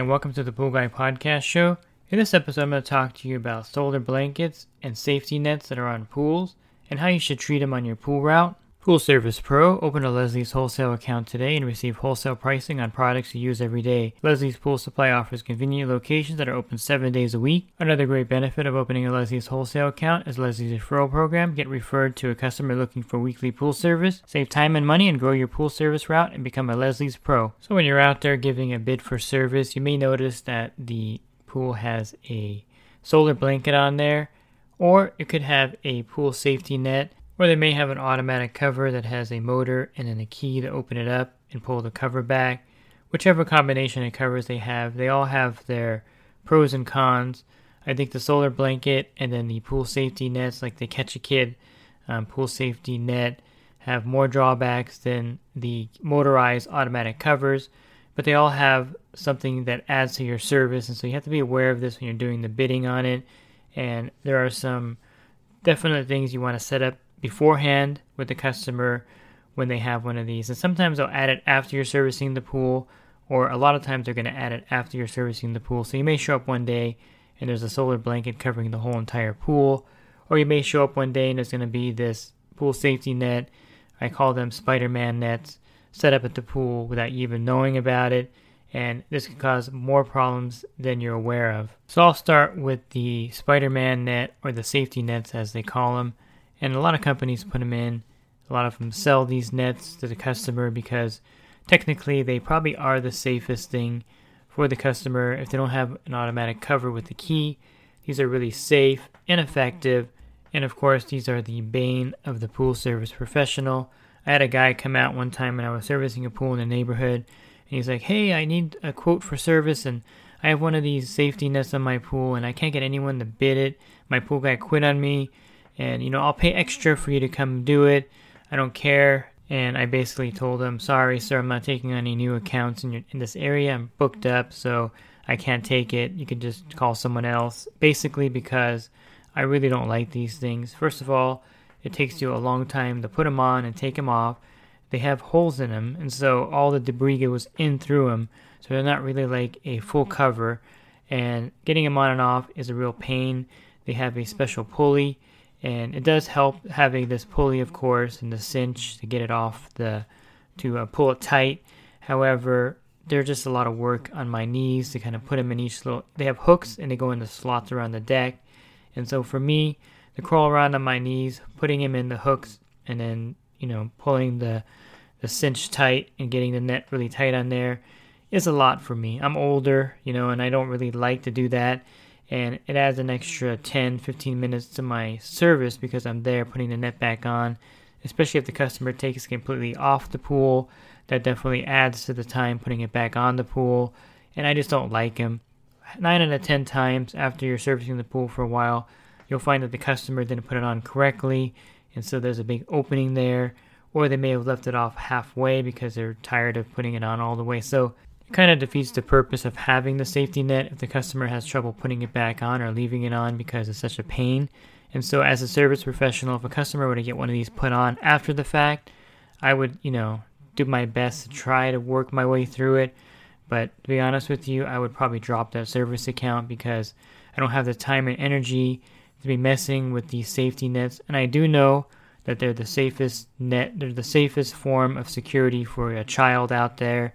And welcome to the Pool Guy Podcast Show. In this episode, I'm going to talk to you about solar blankets and safety nets that are on pools and how you should treat them on your pool route. Pool Service Pro. Open a Leslie's wholesale account today and receive wholesale pricing on products you use every day. Leslie's Pool Supply offers convenient locations that are open seven days a week. Another great benefit of opening a Leslie's wholesale account is Leslie's referral program. Get referred to a customer looking for weekly pool service. Save time and money and grow your pool service route and become a Leslie's Pro. So when you're out there giving a bid for service, you may notice that the pool has a solar blanket on there, or it could have a pool safety net or they may have an automatic cover that has a motor and then a key to open it up and pull the cover back. Whichever combination of covers they have, they all have their pros and cons. I think the solar blanket and then the pool safety nets, like the Katchakid um, pool safety net, have more drawbacks than the motorized automatic covers, but they all have something that adds to your service, and so you have to be aware of this when you're doing the bidding on it. And there are some definite things you want to set up beforehand with the customer when they have one of these. And sometimes they'll add it after you're servicing the pool, or a lot of times they're going to add it after you're servicing the pool. So you may show up one day and there's a solar blanket covering the whole entire pool, or you may show up one day and there's going to be this pool safety net. I call them Spider Man nets set up at the pool without you even knowing about it. And this can cause more problems than you're aware of. So I'll start with the Spider Man net or the safety nets as they call them and a lot of companies put them in. A lot of them sell these nets to the customer because technically they probably are the safest thing for the customer if they don't have an automatic cover with the key. These are really safe and effective. And of course, these are the bane of the pool service professional. I had a guy come out one time when I was servicing a pool in the neighborhood, and he's like, Hey, I need a quote for service, and I have one of these safety nets on my pool, and I can't get anyone to bid it. My pool guy quit on me and you know I'll pay extra for you to come do it. I don't care. And I basically told him, sorry, sir, I'm not taking any new accounts in, your, in this area. I'm booked up, so I can't take it. You can just call someone else. Basically, because I really don't like these things. First of all, it takes you a long time to put them on and take them off. They have holes in them, and so all the debris goes in through them. So they're not really like a full cover. And getting them on and off is a real pain. They have a special pulley and it does help having this pulley of course and the cinch to get it off the to uh, pull it tight. However there's just a lot of work on my knees to kind of put them in each little they have hooks and they go in the slots around the deck. And so for me to crawl around on my knees putting them in the hooks and then you know pulling the the cinch tight and getting the net really tight on there is a lot for me. I'm older you know and i don't really like to do that and it adds an extra 10 15 minutes to my service because I'm there putting the net back on especially if the customer takes it completely off the pool. That definitely adds to the time putting it back on the pool and I just don't like them 9 out of 10 times after you're servicing the pool for a while you'll find that the customer didn't put it on correctly and so there's a big opening there or they may have left it off halfway because they're tired of putting it on all the way. So kind of defeats the purpose of having the safety net if the customer has trouble putting it back on or leaving it on because it's such a pain. And so, as a service professional, if a customer were to get one of these put on after the fact, I would, you know, do my best to try to work my way through it. But to be honest with you, I would probably drop that service account because I don't have the time and energy to be messing with these safety nets. And I do know that they're the safest net, they're the safest form of security for a child out there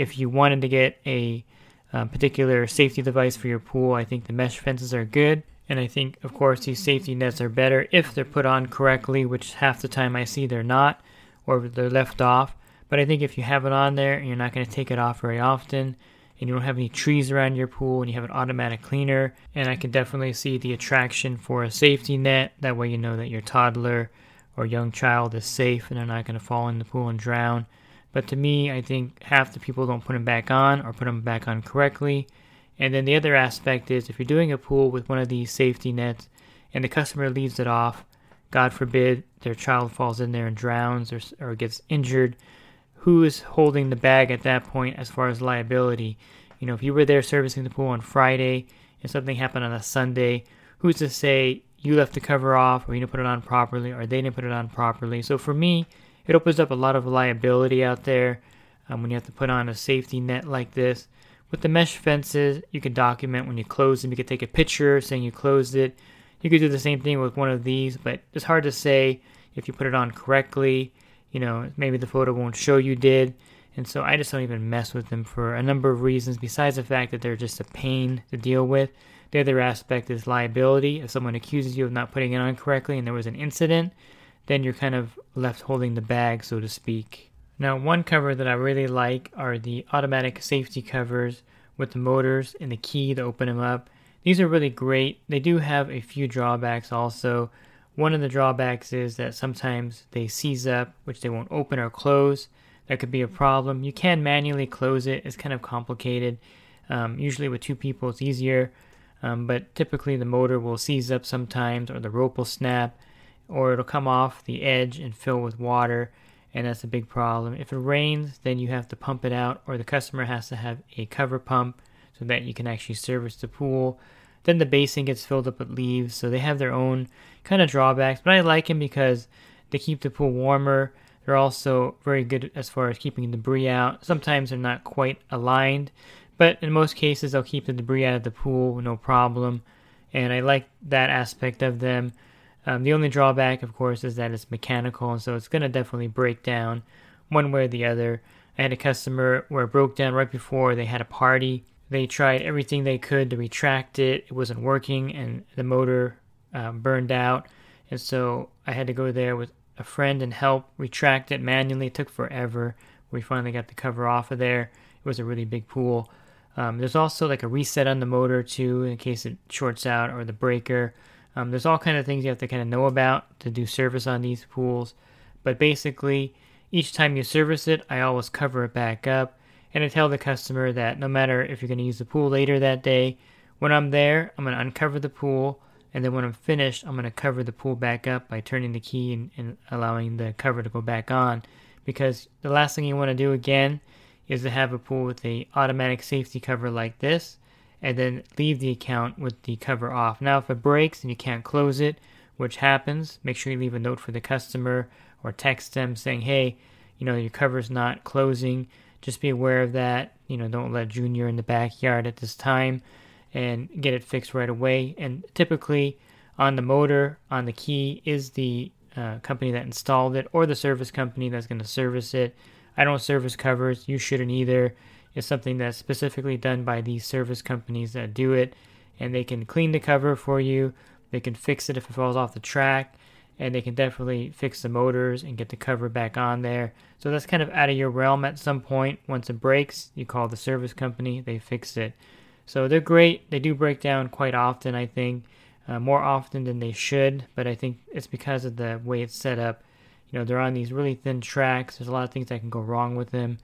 if you wanted to get a um, particular safety device for your pool, I think the mesh fences are good. And I think, of course, these safety nets are better if they're put on correctly, which half the time I see they're not, or they're left off. But I think if you have it on there and you're not going to take it off very often, and you don't have any trees around your pool, and you have an automatic cleaner, and I can definitely see the attraction for a safety net. That way, you know that your toddler or young child is safe and they're not going to fall in the pool and drown. But to me, I think half the people don't put them back on or put them back on correctly. And then the other aspect is if you're doing a pool with one of these safety nets and the customer leaves it off, God forbid their child falls in there and drowns or, or gets injured, who is holding the bag at that point as far as liability? You know, if you were there servicing the pool on Friday and something happened on a Sunday, who's to say you left the cover off or you didn't put it on properly or they didn't put it on properly? So for me, it opens up a lot of liability out there um, when you have to put on a safety net like this. With the mesh fences, you can document when you close them. You can take a picture saying you closed it. You could do the same thing with one of these, but it's hard to say if you put it on correctly. You know, maybe the photo won't show you did. And so I just don't even mess with them for a number of reasons, besides the fact that they're just a pain to deal with. The other aspect is liability. If someone accuses you of not putting it on correctly and there was an incident, then you're kind of left holding the bag, so to speak. Now, one cover that I really like are the automatic safety covers with the motors and the key to open them up. These are really great. They do have a few drawbacks also. One of the drawbacks is that sometimes they seize up, which they won't open or close. That could be a problem. You can manually close it, it's kind of complicated. Um, usually, with two people, it's easier, um, but typically the motor will seize up sometimes, or the rope will snap, or it'll come off the edge and fill with water, and that's a big problem. If it rains, then you have to pump it out, or the customer has to have a cover pump so that you can actually service the pool. Then the basin gets filled up with leaves, so they have their own kind of drawbacks. But I like them because they keep the pool warmer. They're also very good as far as keeping debris out. Sometimes they're not quite aligned, but in most cases they'll keep the debris out of the pool no problem. And I like that aspect of them. Um, the only drawback, of course, is that it's mechanical, so it's going to definitely break down one way or the other. I had a customer where it broke down right before they had a party. They tried everything they could to retract it. It wasn't working, and the motor um, burned out. And so I had to go there with a friend and help retract it manually. It took forever. We finally got the cover off of there. It was a really big pool. Um, there's also like a reset on the motor too, in case it shorts out or the breaker. Um, there's all kind of things you have to kind of know about to do service on these pools. But basically, each time you service it, I always cover it back up. And I tell the customer that no matter if you're going to use the pool later that day, when I'm there, I'm going to uncover the pool. And then when I'm finished, I'm going to cover the pool back up by turning the key and, and allowing the cover to go back on. Because the last thing you want to do again is to have a pool with a automatic safety cover like this and then leave the account with the cover off. Now, if it breaks and you can't close it, which happens, make sure you leave a note for the customer or text them saying, hey, you know, your cover's not closing. Just be aware of that. You know, don't let Junior in the backyard at this time and get it fixed right away. And typically, on the motor, on the key, is the uh, company that installed it or the service company that's going to service it. I don't service covers. You shouldn't either is something that's specifically done by these service companies that do it, and they can clean the cover for you. They can fix it if it falls off the track, and they can definitely fix the motors and get the cover back on there. So that's kind of out of your realm at some point. Once it breaks, you call the service company, they fix it. So they're great. They do break down quite often, I think, uh, more often than they should, but I think it's because of the way it's set up. You know, they're on these really thin tracks. There's a lot of things that can go wrong with them,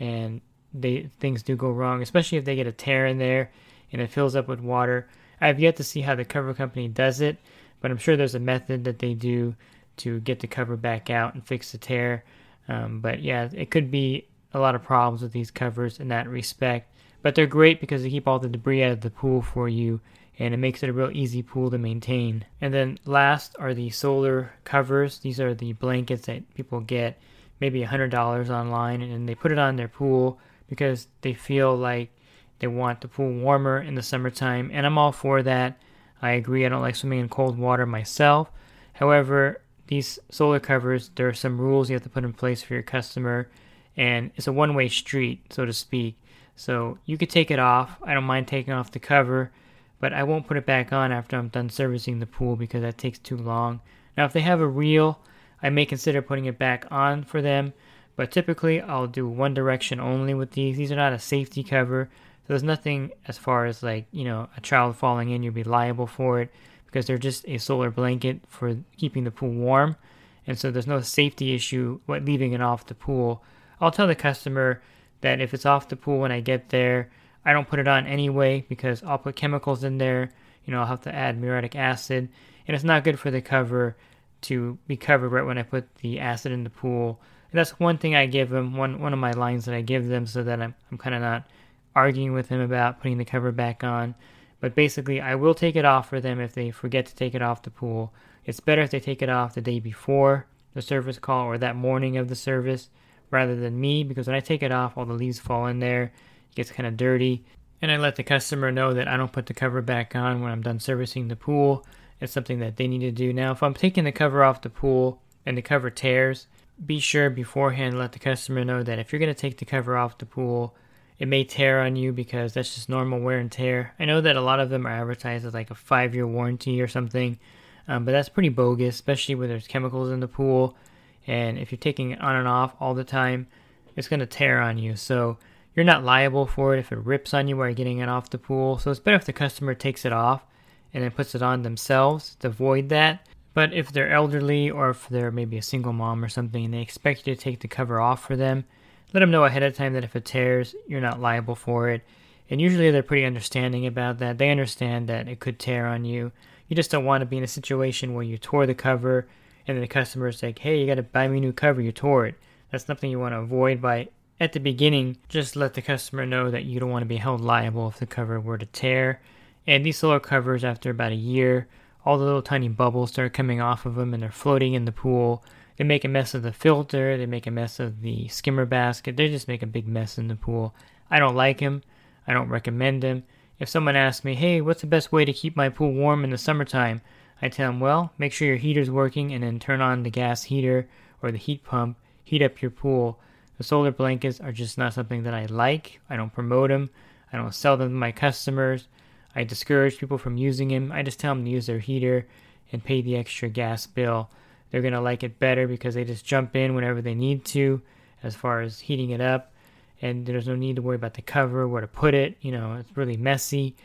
and they things do go wrong, especially if they get a tear in there and it fills up with water. I have yet to see how the cover company does it, but I'm sure there's a method that they do to get the cover back out and fix the tear. Um, but yeah, it could be a lot of problems with these covers in that respect. But they're great because they keep all the debris out of the pool for you and it makes it a real easy pool to maintain. And then last are the solar covers. These are the blankets that people get maybe $100 online and they put it on their pool because they feel like they want the pool warmer in the summertime, and I'm all for that. I agree, I don't like swimming in cold water myself. However, these solar covers, there are some rules you have to put in place for your customer, and it's a one way street, so to speak. So you could take it off. I don't mind taking off the cover, but I won't put it back on after I'm done servicing the pool because that takes too long. Now, if they have a reel, I may consider putting it back on for them, but typically I'll do one direction only with these. These are not a safety cover. So there's nothing as far as like, you know, a child falling in, you'd be liable for it because they're just a solar blanket for keeping the pool warm. and so there's no safety issue what leaving it off the pool. I'll tell the customer that if it's off the pool when I get there, I don't put it on anyway because I'll put chemicals in there. You know, I'll have to add muriatic acid, and it's not good for the cover to be covered right when I put the acid in the pool. And that's one thing I give them, one one of my lines that I give them so that I'm, I'm kind of not arguing with them about putting the cover back on. But basically, I will take it off for them if they forget to take it off the pool. It's better if they take it off the day before the service call or that morning of the service rather than me because when I take it off, all the leaves fall in there. It gets kind of dirty. And I let the customer know that I don't put the cover back on when I'm done servicing the pool. It's something that they need to do. Now, if I'm taking the cover off the pool and the cover tears, be sure beforehand let the customer know that if you're going to take the cover off the pool, it may tear on you because that's just normal wear and tear. I know that a lot of them are advertised as like a five year warranty or something, um, but that's pretty bogus, especially when there's chemicals in the pool. And if you're taking it on and off all the time, it's going to tear on you. So you're not liable for it if it rips on you while you're getting it off the pool. So it's better if the customer takes it off and then puts it on themselves to avoid that. But if they're elderly or if they're maybe a single mom or something and they expect you to take the cover off for them, let them know ahead of time that if it tears, you're not liable for it. And usually they're pretty understanding about that. They understand that it could tear on you. You just don't want to be in a situation where you tore the cover and the customer is like, hey, you got to buy me a new cover, you tore it. That's something you want to avoid by, at the beginning, just let the customer know that you don't want to be held liable if the cover were to tear. And these solar covers, after about a year, all the little tiny bubbles start coming off of them and they're floating in the pool. They make a mess of the filter, they make a mess of the skimmer basket, they just make a big mess in the pool. I don't like them, I don't recommend them. If someone asks me, hey, what's the best way to keep my pool warm in the summertime? I tell them, well, make sure your heater's working and then turn on the gas heater or the heat pump, heat up your pool. The solar blankets are just not something that I like. I don't promote them. I don't sell them to my customers. I discourage people from using them. I just tell them to use their heater and pay the extra gas bill. They're going to like it better because they just jump in whenever they need to as far as heating it up. And there's no need to worry about the cover, where to put it. You know, it's really messy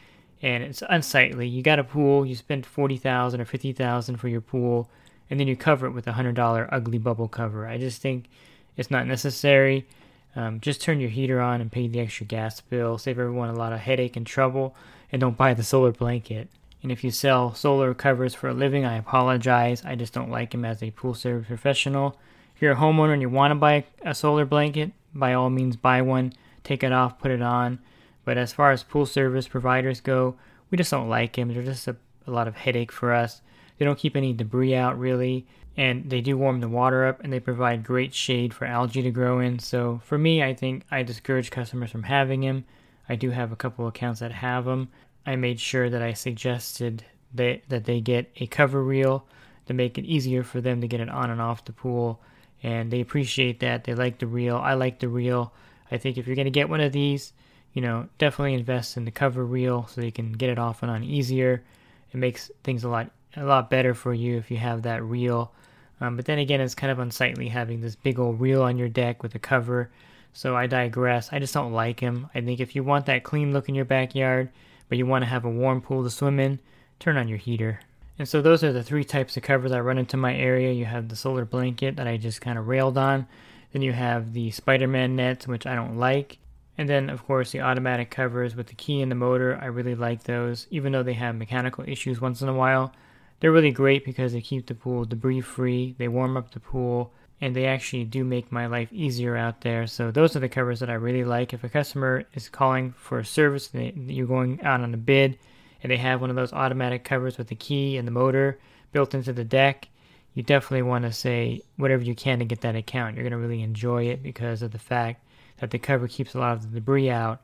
and it's unsightly. You got a pool, you spend 40000 or 50000 for your pool, and then you cover it with a $100 ugly bubble cover. I just think it's not necessary. Um, just turn your heater on and pay the extra gas bill. Save everyone a lot of headache and trouble and don't buy the solar blanket. And if you sell solar covers for a living, I apologize. I just don't like them as a pool service professional. If you're a homeowner and you want to buy a solar blanket, by all means buy one. Take it off, put it on. But as far as pool service providers go, we just don't like them. They're just a, a lot of headache for us. They don't keep any debris out really, and they do warm the water up and they provide great shade for algae to grow in. So for me, I think I discourage customers from having them. I do have a couple accounts that have them. I made sure that I suggested they, that they get a cover reel to make it easier for them to get it on and off the pool. And they appreciate that. They like the reel. I like the reel. I think if you're going to get one of these, you know, definitely invest in the cover reel so you can get it off and on easier. It makes things a lot a lot better for you if you have that reel. Um, but then again, it's kind of unsightly having this big old reel on your deck with a cover. So I digress. I just don't like them. I think if you want that clean look in your backyard, but you want to have a warm pool to swim in, turn on your heater. And so those are the three types of covers I run into my area. You have the solar blanket that I just kind of railed on. Then you have the Spider-Man nets, which I don't like. And then, of course, the automatic covers with the key and the motor. I really like those, even though they have mechanical issues once in a while. They're really great because they keep the pool debris free, they warm up the pool, and they actually do make my life easier out there. So those are the covers that I really like. If a customer is calling for a service, that you're going out on a bid, and they have one of those automatic covers with the key and the motor built into the deck, you definitely want to say whatever you can to get that account. You're going to really enjoy it because of the fact that the cover keeps a lot of the debris out.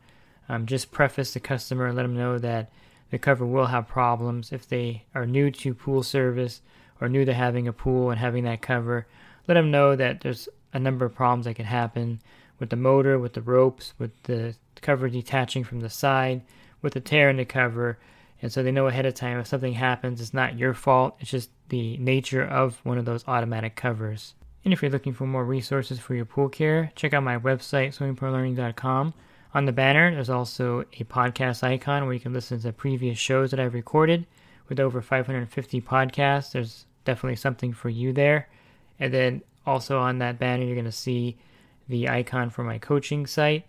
Um, just preface the customer, let them know that the cover will have problems if they are new to pool service or new to having a pool and having that cover let them know that there's a number of problems that can happen with the motor, with the ropes, with the cover detaching from the side, with the tear in the cover. And so they know ahead of time if something happens, it's not your fault, it's just the nature of one of those automatic covers. And if you're looking for more resources for your pool care, check out my website, swimmingpoollearning.com. On the banner, there's also a podcast icon where you can listen to previous shows that I've recorded. With over 550 podcasts, there's definitely something for you there. And then also on that banner, you're going to see the icon for my coaching site.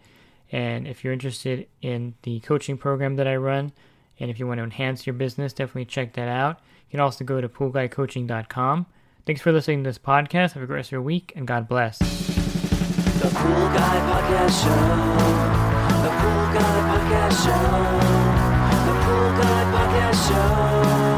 And if you're interested in the coaching program that I run, and if you want to enhance your business, definitely check that out. You can also go to poolguycoaching.com. Thanks for listening to this podcast. Have a great rest of your week, and God bless. The Pool Guy Podcast Show. The Pool Guy Podcast Show. The Pool Guy Podcast Show.